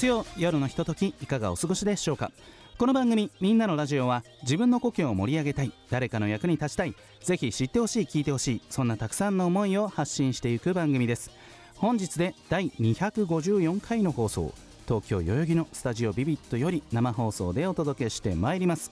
月曜夜のひとときいかがお過ごしでしょうか？この番組「みんなのラジオ」は自分の故郷を盛り上げたい誰かの役に立ちたいぜひ知ってほしい聞いてほしいそんなたくさんの思いを発信していく番組です。本日で第254回の放送東京代々木のスタジオビビットより生放送でお届けしてまいります。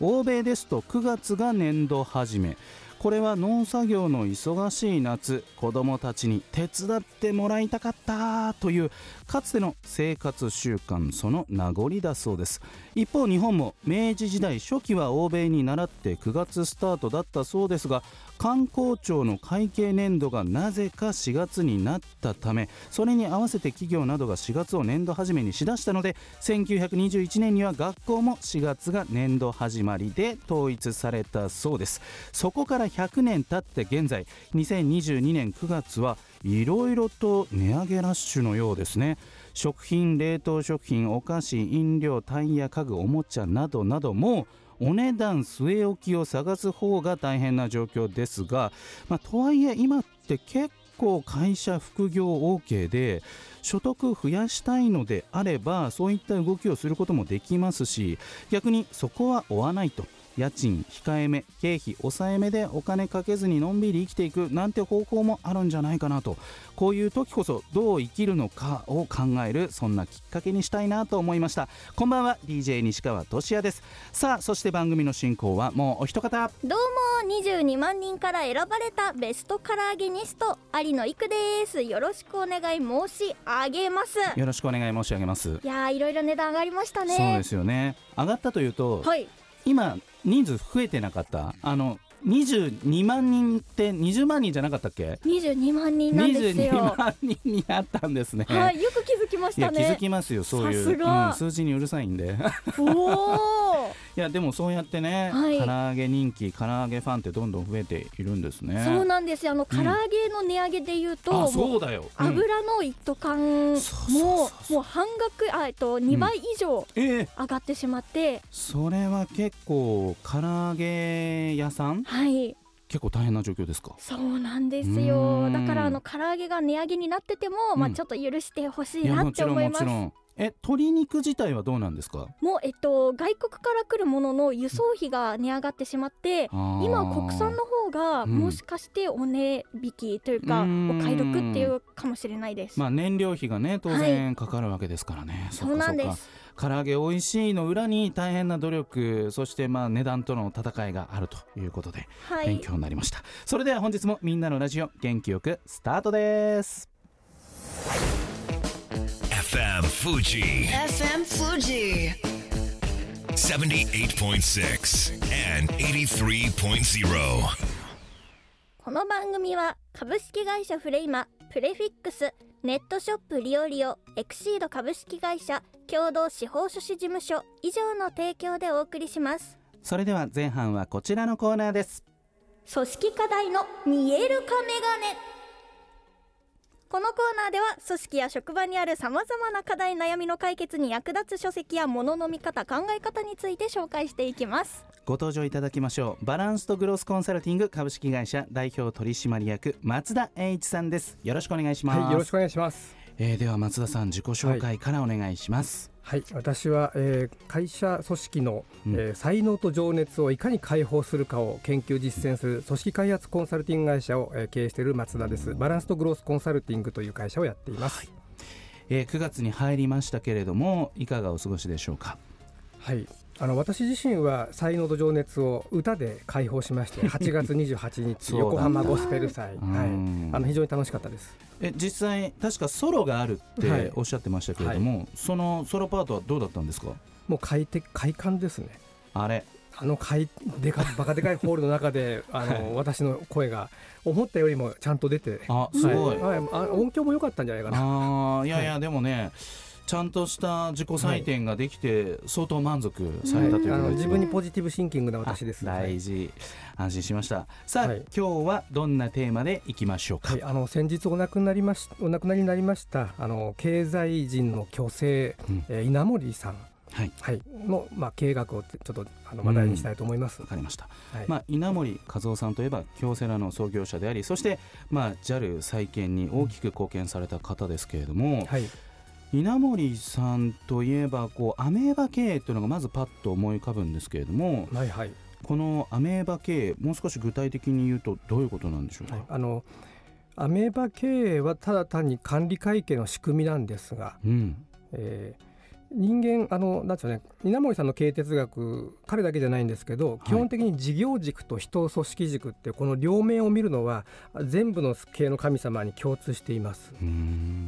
欧米ですと9月が年度始め。これは農作業の忙しい夏子どもたちに手伝ってもらいたかったというかつての生活習慣その名残だそうです。一方日本も明治時代初期は欧米に倣って9月スタートだったそうですが観光庁の会計年度がなぜか4月になったためそれに合わせて企業などが4月を年度始めにしだしたので1921年には学校も4月が年度始まりで統一されたそうです。そこから100年経って現在2022年9月はいろいろと値上げラッシュのようですね。食品冷凍食品お菓子飲料タイヤ家具おもちゃなどなどもお値段据え置きを探す方が大変な状況ですが、まあ、とはいえ今って結構会社副業 OK で所得増やしたいのであればそういった動きをすることもできますし逆にそこは追わないと。家賃控えめ経費抑えめでお金かけずにのんびり生きていくなんて方法もあるんじゃないかなと。こういう時こそどう生きるのかを考えるそんなきっかけにしたいなと思いました。こんばんは DJ 西川俊也です。さあそして番組の進行はもうお一方。どうも22万人から選ばれたベストカラーゲニスト有野育です。よろしくお願い申し上げます。よろしくお願い申し上げます。いやーいろいろ値段上がりましたね。そうですよね。上がったというと、はい今人数増えてなかった？あの22万人って20万人じゃなかったっけ？22万人なんですよ。22万人になったんですね、はいよく気づきましいや気づたねきますよそういう、さすが。うん数字にうるさいんで。おおいやでもそうやってね、はい。唐揚げ人気唐揚げファンってどんどん増えているんですね。そうなんですよ。あの唐揚げの値上げで言うと、あもそうだよ、うん。油の一斗缶ももう半額あえっと2倍以上ええ。上がってしまって、それは結構唐揚げ屋さん？はい。結構大変な状況ですか？そうなんですうーん。よだからあの唐揚げが値上げになってても、まうん。あちょっと許してほしいなって思います。もちろんえ鶏肉自体はどうなんですか？もうえっと外国から来るものの輸送費が値上がってしまって今は国産の方がうん。もしかしてお値引きというか、うーん。お買い得っていうかもしれないです、まあ燃料費がね当然かかるわけですからね、そうなんです。唐揚げ美味しいの裏に大変な努力そしてまあ値段との戦いがあるということではい。勉強になりました、それでは本日もみんなのラジオ元気よくスタートです FM Fuji. FM Fuji. 78.6 and 83.0. この番組は株式会社フレイマプレフィックスネットショップリオリオエクシード株式会社共同司法書士事務所以上の提供でお送りします。それでは前半はこちらのコーナーです。組織課題の見える化メガネこのコーナーでは組織や職場にあるさまざまな課題悩みの解決に役立つ書籍や物の見方考え方について紹介していきます。ご登場いただきましょう。バランスとグロースコンサルティング株式会社代表取締役松田栄一さんです。よろしくお願いします、はい、よろしくお願いします。えーでは松田さん自己紹介からお願いします、はい、私は、えー会社組織の、うんえー才能と情熱をいかに解放するかを研究実践する組織開発コンサルティング会社を、えー経営している松田です。バランスとグロースコンサルティングという会社をやっています。えー9月に入りましたけれどもいかがお過ごしでしょうか？はい。あの私自身は才能と情熱を歌で解放しまして 8月28そうだ。日横浜ゴスペル祭、はい、うん。あの非常に楽しかったです。え実際確かソロがあるっはい。ておっしゃってましたけれども、そのソロパートはどうだったんですか？もう快適快感ですね。あれ。あの快でかバカでかいホールの中で あの、はい。私の声が思ったよりもちゃんと出て。あすごい、はい。はい。あ音響も良かったんじゃないかな。あーいやいや、でもねちゃんとした自己採点ができて相当満足されたということですね、あの自分にポジティブシンキングな私です。あ大事。安心しました。さあ、はい。今日はどんなテーマでいきましょうか、はい、あの先日お亡くなりましお亡くなりになりましたあの経済人の巨星、うん。えー稲森さん、はい。はい、のまあ経営学をちょっとあの話題にしたいと思います。わかりました、はい。まあ、稲森和夫さんといえば京セラの創業者でありそして、まあ、JAL 再建に大きく貢献された方ですけれども、はい、稲森さんといえばこうアメーバ経営というのがまずパッと思い浮かぶんですけれどもはい、はい、このアメーバ経営もう少し具体的に言うとどういうことなんでしょうか、はい、あのアメーバ経営はただ単に管理会計の仕組みなんですが、うん。えー人間あのなんですよね稲森さんの経営哲学彼だけじゃないんですけど、基本的に事業軸と人組織軸ってこの両面を見るのは全部の経営の神様に共通しています。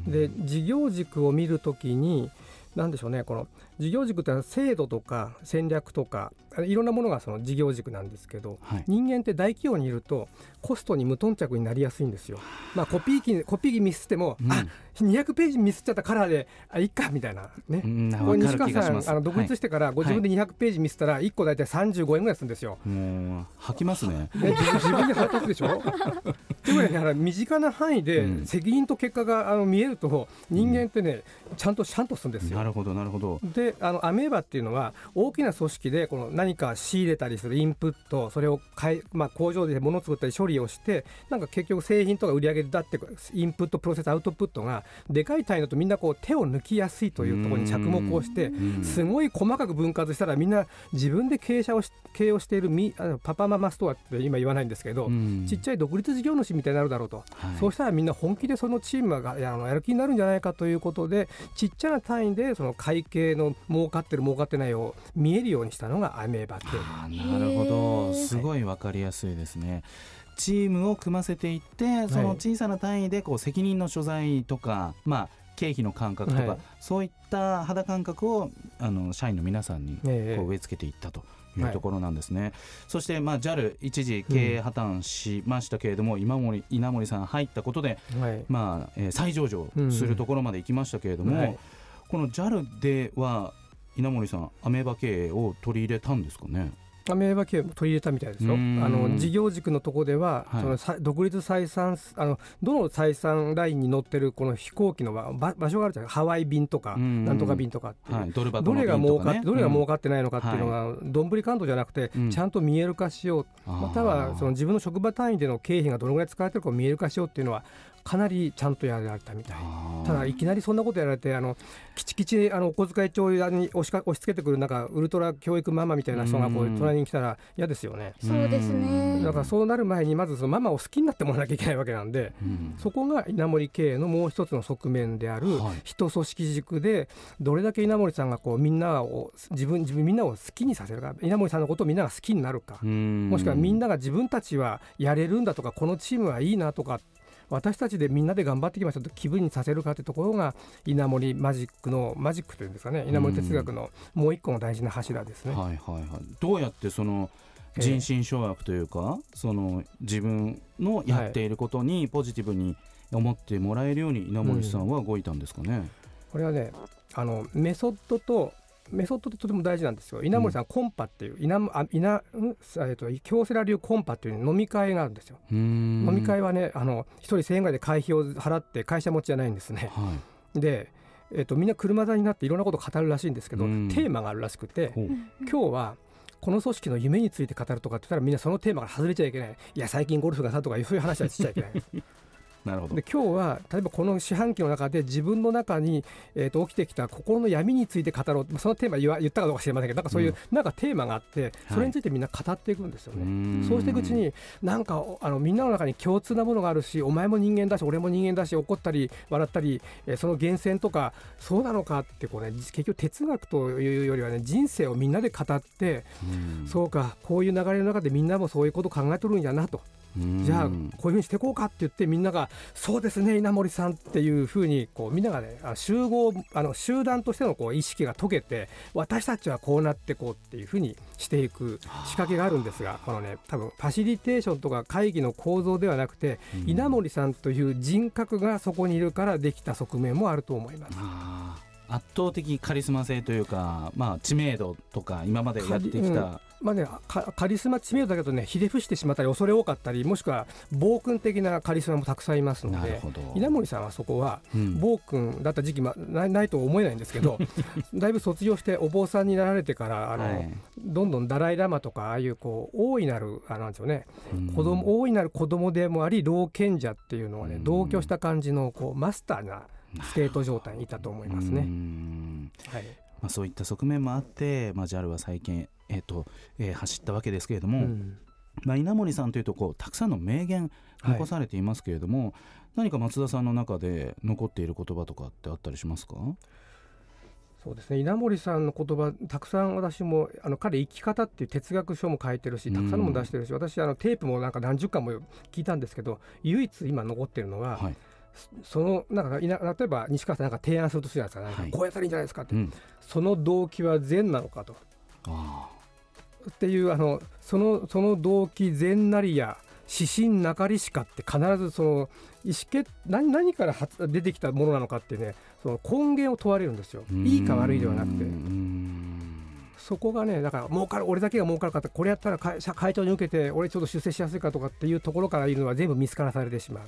で事業軸を見るときに何でしょうねこの事業軸ってのは制度とか戦略とかあいろんなものがその事業軸なんですけどはい。人間って大企業にいるとコストに無頓着になりやすいんですよ。まあコピー機コピー機ミスっても、うん。あ200ページミスっちゃったカラーであいっかみたいなね。うんこれ西川さんあの独立してからご自分で200ページミスったら1個大体35円ぐらいするんですよ。もう吐きますね。ね、自分で腹立つでしょ？というぐらいだから身近な範囲でうん。責任と結果があの見えると人間ってねちゃんとシャンとするんですよ。な。るほどなるほど。であのアメーバっていうのは大きな組織でこの何か仕入れたりするインプットそれをかい、まあ、工場で物を作ったり処理をしてなんか結局製品とか売り上げだってインプットプロセスアウトプットがでかい単位だとみんなこう手を抜きやすいというところに着目をしてうんすごい細かく分割したらみんな自分で経営者をし経営をしているみあのパパママストアって今言わないんですけど、うん。ちっちゃい独立事業主みたいになるだろうと、はい。そうしたらみんな本気でそのチームがやあのやる気になるんじゃないかということでちっちゃな単位でその会計の儲かってる儲かってないを見えるようにしたのがアメーバ経なるほど。すごいわかりやすいですね。チームを組ませていってその小さな単位でこう責任の所在とか、まあ、経費の感覚とか、はい。そういった肌感覚をあの社員の皆さんにええ。こう植え付けていったというはい。ところなんですね。そして、まあ、JAL 一時経営破綻しましたけれども、今森稲森さん入ったことで、はい。まあえー再上場するところまで行きましたけれども、はいこの JAL では稲森さんアメーバ経営を取り入れたんですかね？アメーバ経営も取り入れたみたいですよ。あうん。の事業軸のところでは、はい。そのさ独立採算あのどの採算ラインに乗ってるこの飛行機の場所があるじゃないハワイ便とか、うん。なんとか便とかってはい、どのれが儲かって、どれが儲かかってないのかっていうのが、どんぶり勘定じゃなくて、うん。ちゃんと見える化しよう、またはその自分の職場単位での経費がどのぐらい使われてるかを見える化しようっていうのは、かなりちゃんとやられたみたい。ただいきなりそんなことやられてあのきちきちあのお小遣い帳に押しか押し付けてくるなんかウルトラ教育ママみたいな人がこううん隣に来たら嫌ですよね。そうですねだからそうなる前にまずそのママを好きになってもらわなきゃいけないわけなんで。うんそこが稲森経営のもう一つの側面であるはい人組織軸でどれだけ稲森さんがこうみんなを自分自分みんなを好きにさせるか稲森さんのことをみんなが好きになるかうんもしくはみんなが自分たちはやれるんだとかこのチームはいいなとか私たちでみんなで頑張っていきましょうと気分にさせるかってところが稲森マジックのマジックというんですかね。稲森哲学のもう一個の大事な柱ですね。はいはい。はいどうやってそのええ人心掌握というか、その自分のやっていることにポジティブに思ってもらえるように稲森さんは動いたんですかね。これはねあのメソッドとメソッドってとても大事なんですよ。稲森さん、コンパっていう稲あ稲んえっと京セラ流コンパっていう飲み会があるんですよ、飲飲み会はねあの一人1000円ぐらいで会費を払って会社持ちじゃないんですね。はで、えっとみんな車座になっていろんなことを語るらしいんですけど、うん。テーマがあるらしくて今日はこの組織の夢について語るとかって言ったらみんなそのテーマから外れちゃいけない。いや最近ゴルフがさとかそういう話はしちゃいけないなるほど。で。今日は例えばこの四半期の中で自分の中に、えー、と起きてきた心の闇について語ろう。まあそのテーマ言わ言ったかどうか知りませんけどなんかそういう、なんかテーマがあってそれについてみんな語っていくんですよね。ん。そうしていくうちになんかあのみんなの中に共通なものがあるしお前も人間だし俺も人間だし怒ったり笑ったり、えーその源泉とかそうなのかってこう、ね、結局哲学というよりはね人生をみんなで語ってうん。そうかこういう流れの中でみんなもそういうこと考えとるんやなと。うんじゃあこういうふうにしていこうかって言ってみんながそうですね稲森さんっていうふうにこうみんながねあ集合あの集団としてのこう意識が解けて私たちはこうなっていこうっていうふうにしていく仕掛けがあるんですがこのね多分ファシリテーションとか会議の構造ではなくて稲森さんという人格がそこにいるからできた側面もあると思います。圧倒的カリスマ性というか、まあ、知名度とか今までやってきた、まあね、カカリスマ知名度だけどねひれ伏してしまったり恐れ多かったりもしくは暴君的なカリスマもたくさんいますので稲森さんはそこはうん。暴君だった時期まないないとは思えないんですけど だいぶ卒業してお坊さんになられてからあの、はい。どんどんダライ・ラマとかああいうこう大いなるあなんでしょうね。うん。子供大いなる子供でもあり老賢者っていうのはねうん。同居した感じのこうマスターな state 状態にいたと思いますうね。んはい。まあ、そういった側面もあって、まあ、JAL は最近、えーとえー走ったわけですけれども、うん。まあ、稲盛さんというとこうたくさんの名言はい残されていますけれども、何か松田さんの中で残っている言葉とかってあったりしますか？そうですね。稲森さんの言葉たくさん私もあの彼生き方っていう哲学書も書いてるしたくさんのもの出してるし、私あのテープもなんか何十巻も聞いたんですけど唯一今残ってるのは、はい、そそのなんかいな例えば西川さんなんか提案するとするじゃないですか,、はい。こうやったらいいんじゃないですかって、うん、その動機は善なのかと。あっていうあのそのその動機善なりや指針なかりしかって必ずその意思決何何から発出てきたものなのかってねその根源を問われるんですよ。ーいいか悪いではなくて。そこがねだから儲かる俺だけが儲かるかってこれやったら会社会長に受けて俺ちょっと出世しやすいかとかっていうところからいるのは全部見つからされてしまう、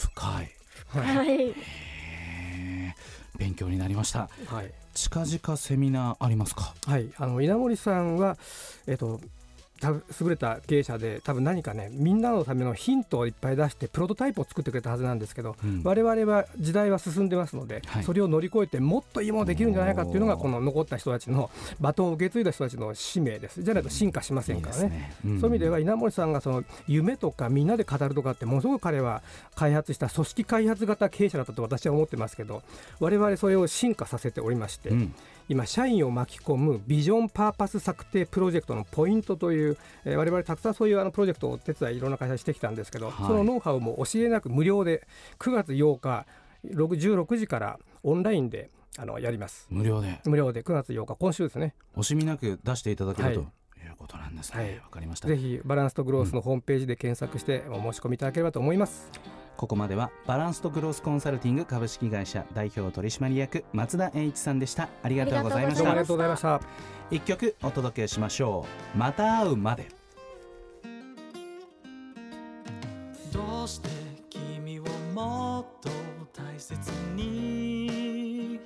深い。はい。勉強になりました。はい。近々セミナーありますか？はい、あの稲森さんは、えっとた優れた経営者で多分何かねみんなのためのヒントをいっぱい出してプロトタイプを作ってくれたはずなんですけど、うん。我々は時代は進んでますので、はい。それを乗り越えてもっといいものできるんじゃないかっていうのがこの残った人たちのバトンを受け継いだ人たちの使命です。じゃないと進化しませんからね。いいですね。うん。そういう意味では稲森さんがその夢とかみんなで語るとかってものすごく彼は開発した組織開発型経営者だったと私は思ってますけど我々それを進化させておりまして、うん今社員を巻き込むビジョンパーパス策定プロジェクトのポイントという、えー我々たくさんそういうあのプロジェクトをお手伝いいろんな会社にしてきたんですけど、はい。そのノウハウも教えなく無料で9月8日6 16時からオンラインであのやります。無料で？無料で9月8日今週ですね。惜しみなく出していただけるはい。ということなんですね。わ、はい。かりました。ぜひバランスとグロースのホームページで検索してお申し込みいただければと思いますここまではバランスとグロースコンサルティング株式会社代表取締役松田栄一さんでした。ありがとうございましたありが。とうございました一曲お届けしましょう。また会うまで。どうして君をもっと大切に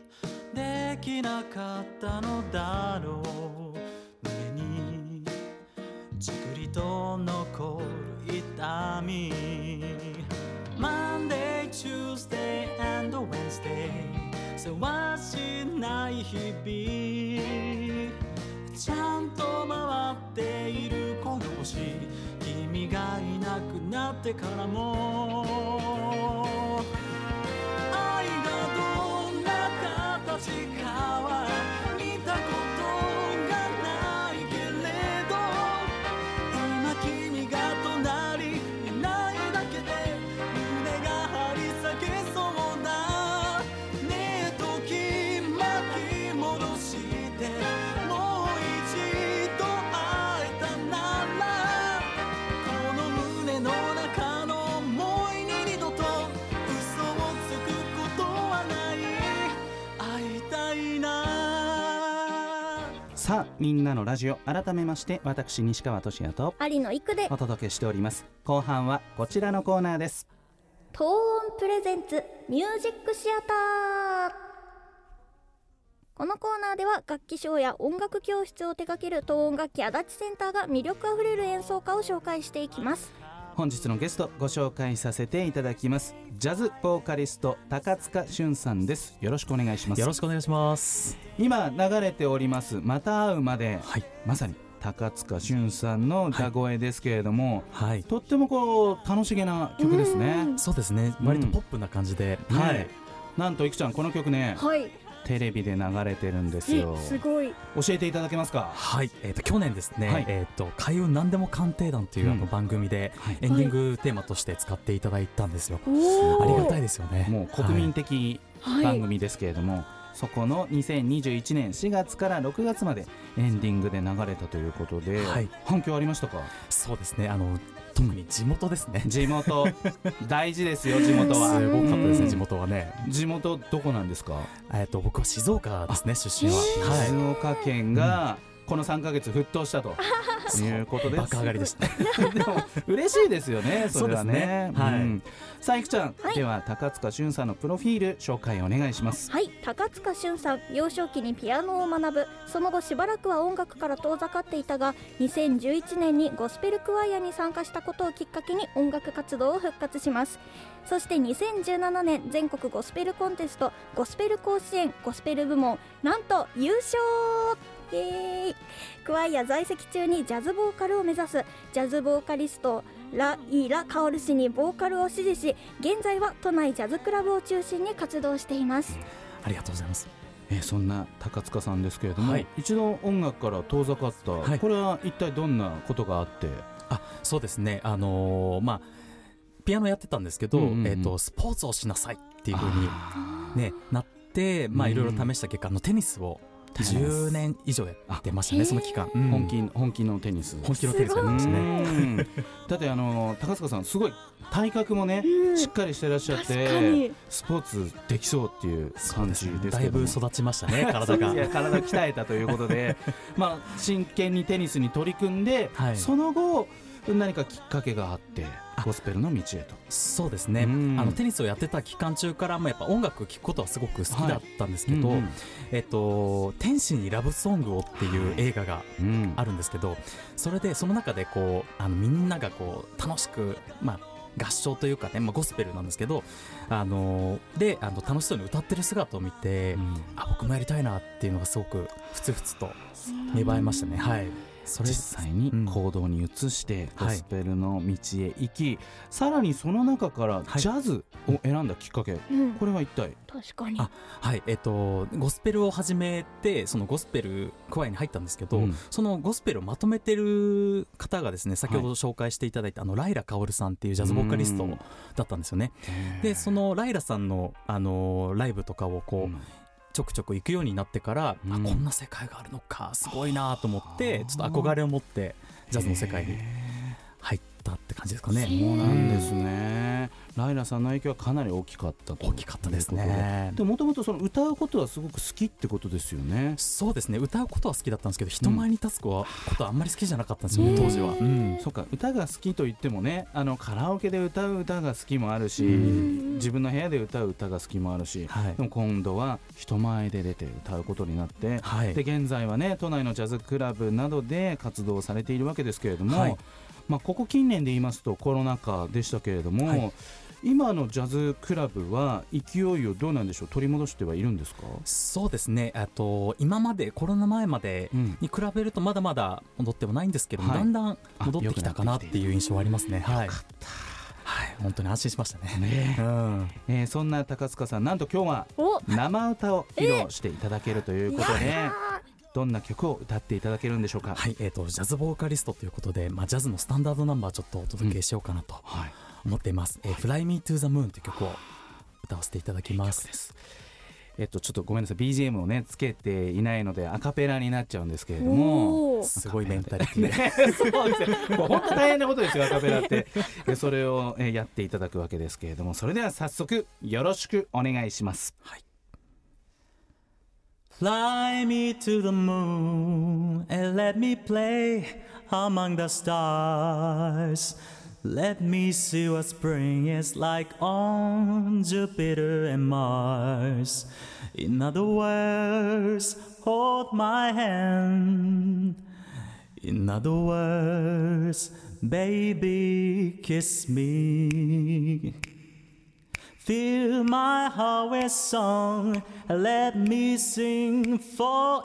できなかったのだろう胸にじくりと残る痛み々。ちゃんと回っているこの星。君がいなくなってからも。さあみんなのラジオ改めまして私西川俊也と有野育でお届けしております。後半はこちらのコーナーです。東音プレゼンツミュージックシアターこのコーナーでは楽器ショーや音楽教室を手掛ける東音楽器足立センターが魅力あふれる演奏家を紹介していきます本日のゲストご紹介させていただきます。ジャズボーカリスト高塚俊さんです。よろしくお願いします。よろしくお願いします。今流れておりますまた会うまで、はいまさに高塚俊さんの歌声ですけれども、はい。とってもこう楽しげな曲ですね。そうですね。うん割とポップな感じで、ははいい。なんといくちゃんこの曲ねはいテレビで流れてるんですえよすごい。教えていただけますか？はい。えっ、と去年ですね、はい。えっ、と開運何でも鑑定団というあうん。の番組で、はい。エンディングテーマとして使っていただいたんですよ。おありがたいいですよね。もう国民的はい。番組ですけれども、そこの2021年4月から6月までエンディングで流れたということで、はい。反響ありましたか？そうですね。あの特に地元ですね、地元。大事ですよ地元は。すごかったですうん。ね地元はね。地元どこなんですか？えっと僕は静岡ですね出身は。はい。静岡県がこの3ヶ月沸騰したと いうことです。爆上がりでした でも嬉しいですよねそれはね。そうですね。はい。んさあいくちゃん、はい。では高塚俊さんのプロフィール紹介お願いします。はい。高塚俊さん幼少期にピアノを学ぶ。その後しばらくは音楽から遠ざかっていたが2011年にゴスペルクワイアに参加したことをきっかけに音楽活動を復活します。そして2017年全国ゴスペルコンテストゴスペル甲子園ゴスペル部門なんと優勝イエーイ。クワイア在籍中にジャズボーカルを目指すジャズボーカリストライラカオル氏にボーカルを指示し現在は都内ジャズクラブを中心に活動しています。ありがとうございます。えーそんな高塚さんですけれども、はい。一度音楽から遠ざかった、はい。これは一体どんなことがあって？あそうですね。あのーまあピアノやってたんですけど、うんうんうん。えっ、とスポーツをしなさいっていうふうにねなってまあうん。いろいろ試した結果あのテニスを10年以上やってましたねあその期間、へうん本気本気のテニス。本気のテニスやってましたね。うん。だってあの高塚さんすごい体格もね、うん。しっかりしてらっしゃってに。スポーツできそうっていう感じですだいぶ育ちましたね 体が。いや体鍛えたということで。まあ真剣にテニスに取り組んで、はい。その後何かきっかけがあってゴスペルの道へと。そうですね、うん。あのテニスをやってた期間中からもやっぱ音楽聴くことはすごく好きだったんですけど、うんえっと「天使にラブソングを」っていう映画がうん。あるんですけどそれでその中でこうあのみんながこう楽しく、まあ、合唱というかね、まあ、ゴスペルなんですけどあのであの楽しそうに歌ってる姿を見て、うん。あ僕もやりたいなっていうのがすごくふつふつと芽生えましたね。はい実際にうん。行動に移してゴはい。スペルの道へ行き、さらにその中からはい。ジャズを選んだきっかけ、うん。これは一体？確かに。あはい。えっとゴスペルを始めてそのゴスペルクワイに入ったんですけど、うん。そのゴスペルをまとめてる方がですね先ほど紹介していただいた、あのライラカオルさんっていうジャズボーカリストうんだったんですよね。でそのライラさんの、あのライブとかをこう、うんちょくちょく行くようになってから、うん。あこんな世界があるのかすごいなと思ってちょっと憧れを持ってジャズの世界に入ったって感じですかね。そうなんですね、ライラさんの影響はかなり大きかったと大きかったですね。でもともとその歌うことはすごく好きってことですよね。そうですね。歌うことは好きだったんですけど人前に立つ子はことはあんまり好きじゃなかったんですよ、うん。当時は。うん。そうか。歌が好きと言ってもねあのカラオケで歌う歌が好きもあるしん。自分の部屋で歌う歌が好きもあるし、はい。でも今度は人前で出て歌うことになって、はい。で現在はね都内のジャズクラブなどで活動されているわけですけれども、はい。まあ、ここ近年で言いますとコロナ禍でしたけれども、はい今のジャズクラブは勢いをどうなんでしょう？取り戻してはいるんですか、そうですね。あと今までコロナ前までうん。に比べるとまだまだ戻ってもないんですけども、はい。だんだん戻ってきたかなっていう印象はありますね。はい、はい、本当に安心しましたね。ね。うん、えーそんな高塚さんなんと今日はお生歌を披露していただけるということで、やどんな曲を歌っていただけるんでしょうか？はい、えっ、とジャズボーカリストということで、まあジャズのスタンダードナンバーちょっとお届けしようかなとはい思っています。えー、Fly Me to the Moon という曲を歌わせていただきます。えっとちょっとごめんなさい BGM をねつけていないのでアカペラになっちゃうんですけれども。すごいメンタリティで。ね、そうですよ。もう本当大変なことですよ、アカペラって。でそれをえーやっていただくわけですけれども、それでは早速よろしくお願いします。Fly me to the moon and let me play among the stars. Let me see what spring is like on Jupiter and Mars. In other words, hold my hand. In other words, baby, kiss me. Fill my heart with song let me sing forevermore.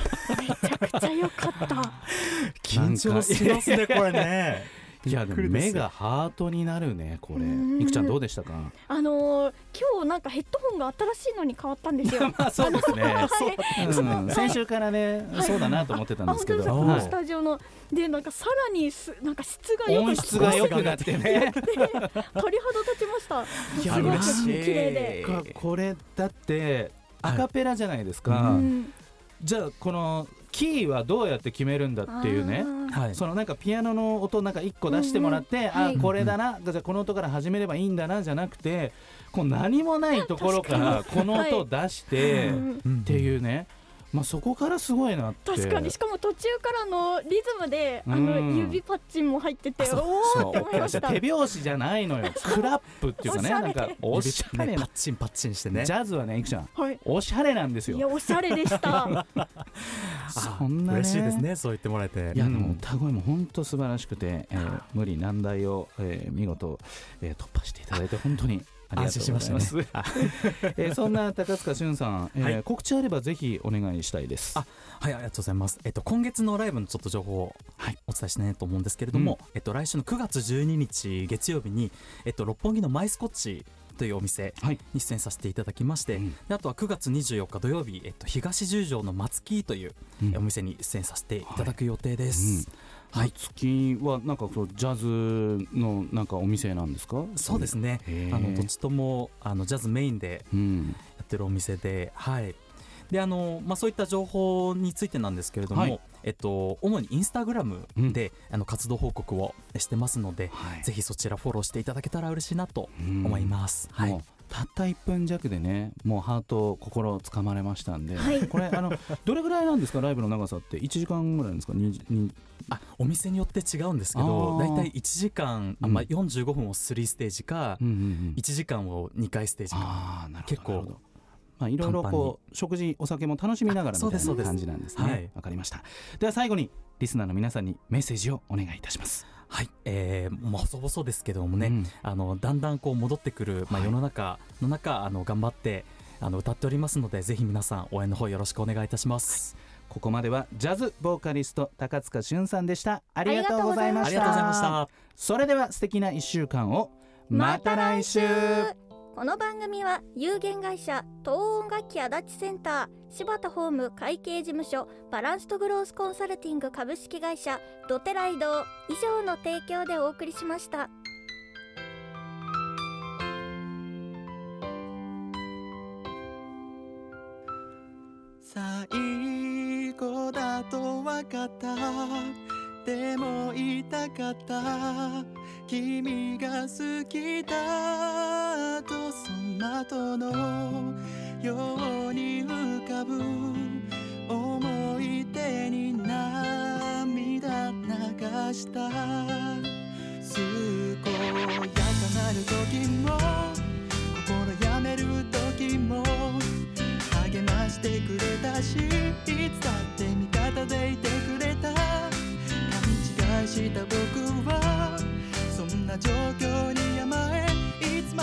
めちゃくちゃ良かった。緊張しますねこれね。いや目がハートになるねこれ。うん。いくちゃんどうでしたか？あのー今日なんかヘッドホンが新しいのに変わったんですよ。まあそうですね。はい。うん。先週からねはい。そうだなと思ってたんあですけどはいスタジオのでなんかさらにすなんか質が良く音質が良くなってね。鳥肌立ちました。いやすごく嬉しい。綺麗で。かこれだってアカペラじゃないですか、うんじゃあこのキーはどうやって決めるんだっていうね。そのなんかピアノの音なんか1個出してもらって、うんうんはい。あこれだな、じゃあこの音から始めればいいんだなじゃなくてこう何もないところからこの音を出して、うん。っていうね、まあ、そこからすごいなって。確かに。しかも途中からのリズムであのうん。指パッチンも入っててそう。おおって思いました。手拍子じゃないのよ。クラップっていうかねおしゃれ。なんかおしゃれパッチンパッチンしてね。ジャズはねいくちゃん。はい。おしゃれなんですよ。いやおしゃれでした。そんなね。嬉しいですねそう言ってもらえて。いや、うん。でも歌声も本当素晴らしくて、えー無理難題を、えー見事、えー突破していただいて本当にありがとうございます。安心しまえーそんな高塚俊さん、えーはい。告知あればぜひお願いしたいです。あはいありがとうございます。えっと今月のライブのちょっと情報をはい。お伝えしたいなと思うんですけれども、えっと来週の9月12日月曜日にえっと六本木のマイスコッチというお店はい。に出演させていただきまして、うん。であとは9月24日土曜日、えっと、東十条の松木という、うん。お店に出演させていただく予定です。はい、月はなんかそうジャズのなんかお店なんですか？そうですね。あのどっちともあのジャズメインでうん。やってるお店で、はい。であのまあ、そういった情報についてなんですけれども、はい。えっと、主にインスタグラムで、あの活動報告をしてますので、はい。ぜひそちらフォローしていただけたら嬉しいなとうん。思います。はい。もうたった1分弱でねもうハート心をつかまれましたんで、はい。これあの どれぐらいなんですか？ライブの長さって。1時間ぐらいなんですか？ににあお店によって違うんですけど大体1時間、あまあ、うん。45分を3ステージか、うんうんうん。1時間を2回ステージか。ああなるほど結構なるほどまあいろいろこう食事お酒も楽しみながらみたいな感じなんですね。はい。わかりました。では最後にリスナーの皆さんにメッセージをお願いいたします。はい、えー、もう細々ですけどもね、うん。あのだんだんこう戻ってくる、まあ、はい。世の中の中、あの頑張ってあの歌っておりますのでぜひ皆さん応援の方よろしくお願いいたします、ここまではジャズボーカリスト高塚俊さんでした。ありがとうございました。ありがとうございました。それでは素敵な1週間を。また来週この番組は有限会社東音楽器足立センター柴田ホーム会計事務所バランストグロースコンサルティング株式会社ドテライド以上の提供でお送りしました。最後だと分かった。でも言いたかった。君が好きだ。後のように浮かぶ思い出に涙流した健やかなる時も心やめる時も励ましてくれたしいつだって味方でいてくれた勘違いした僕はそんな状況に甘えいつ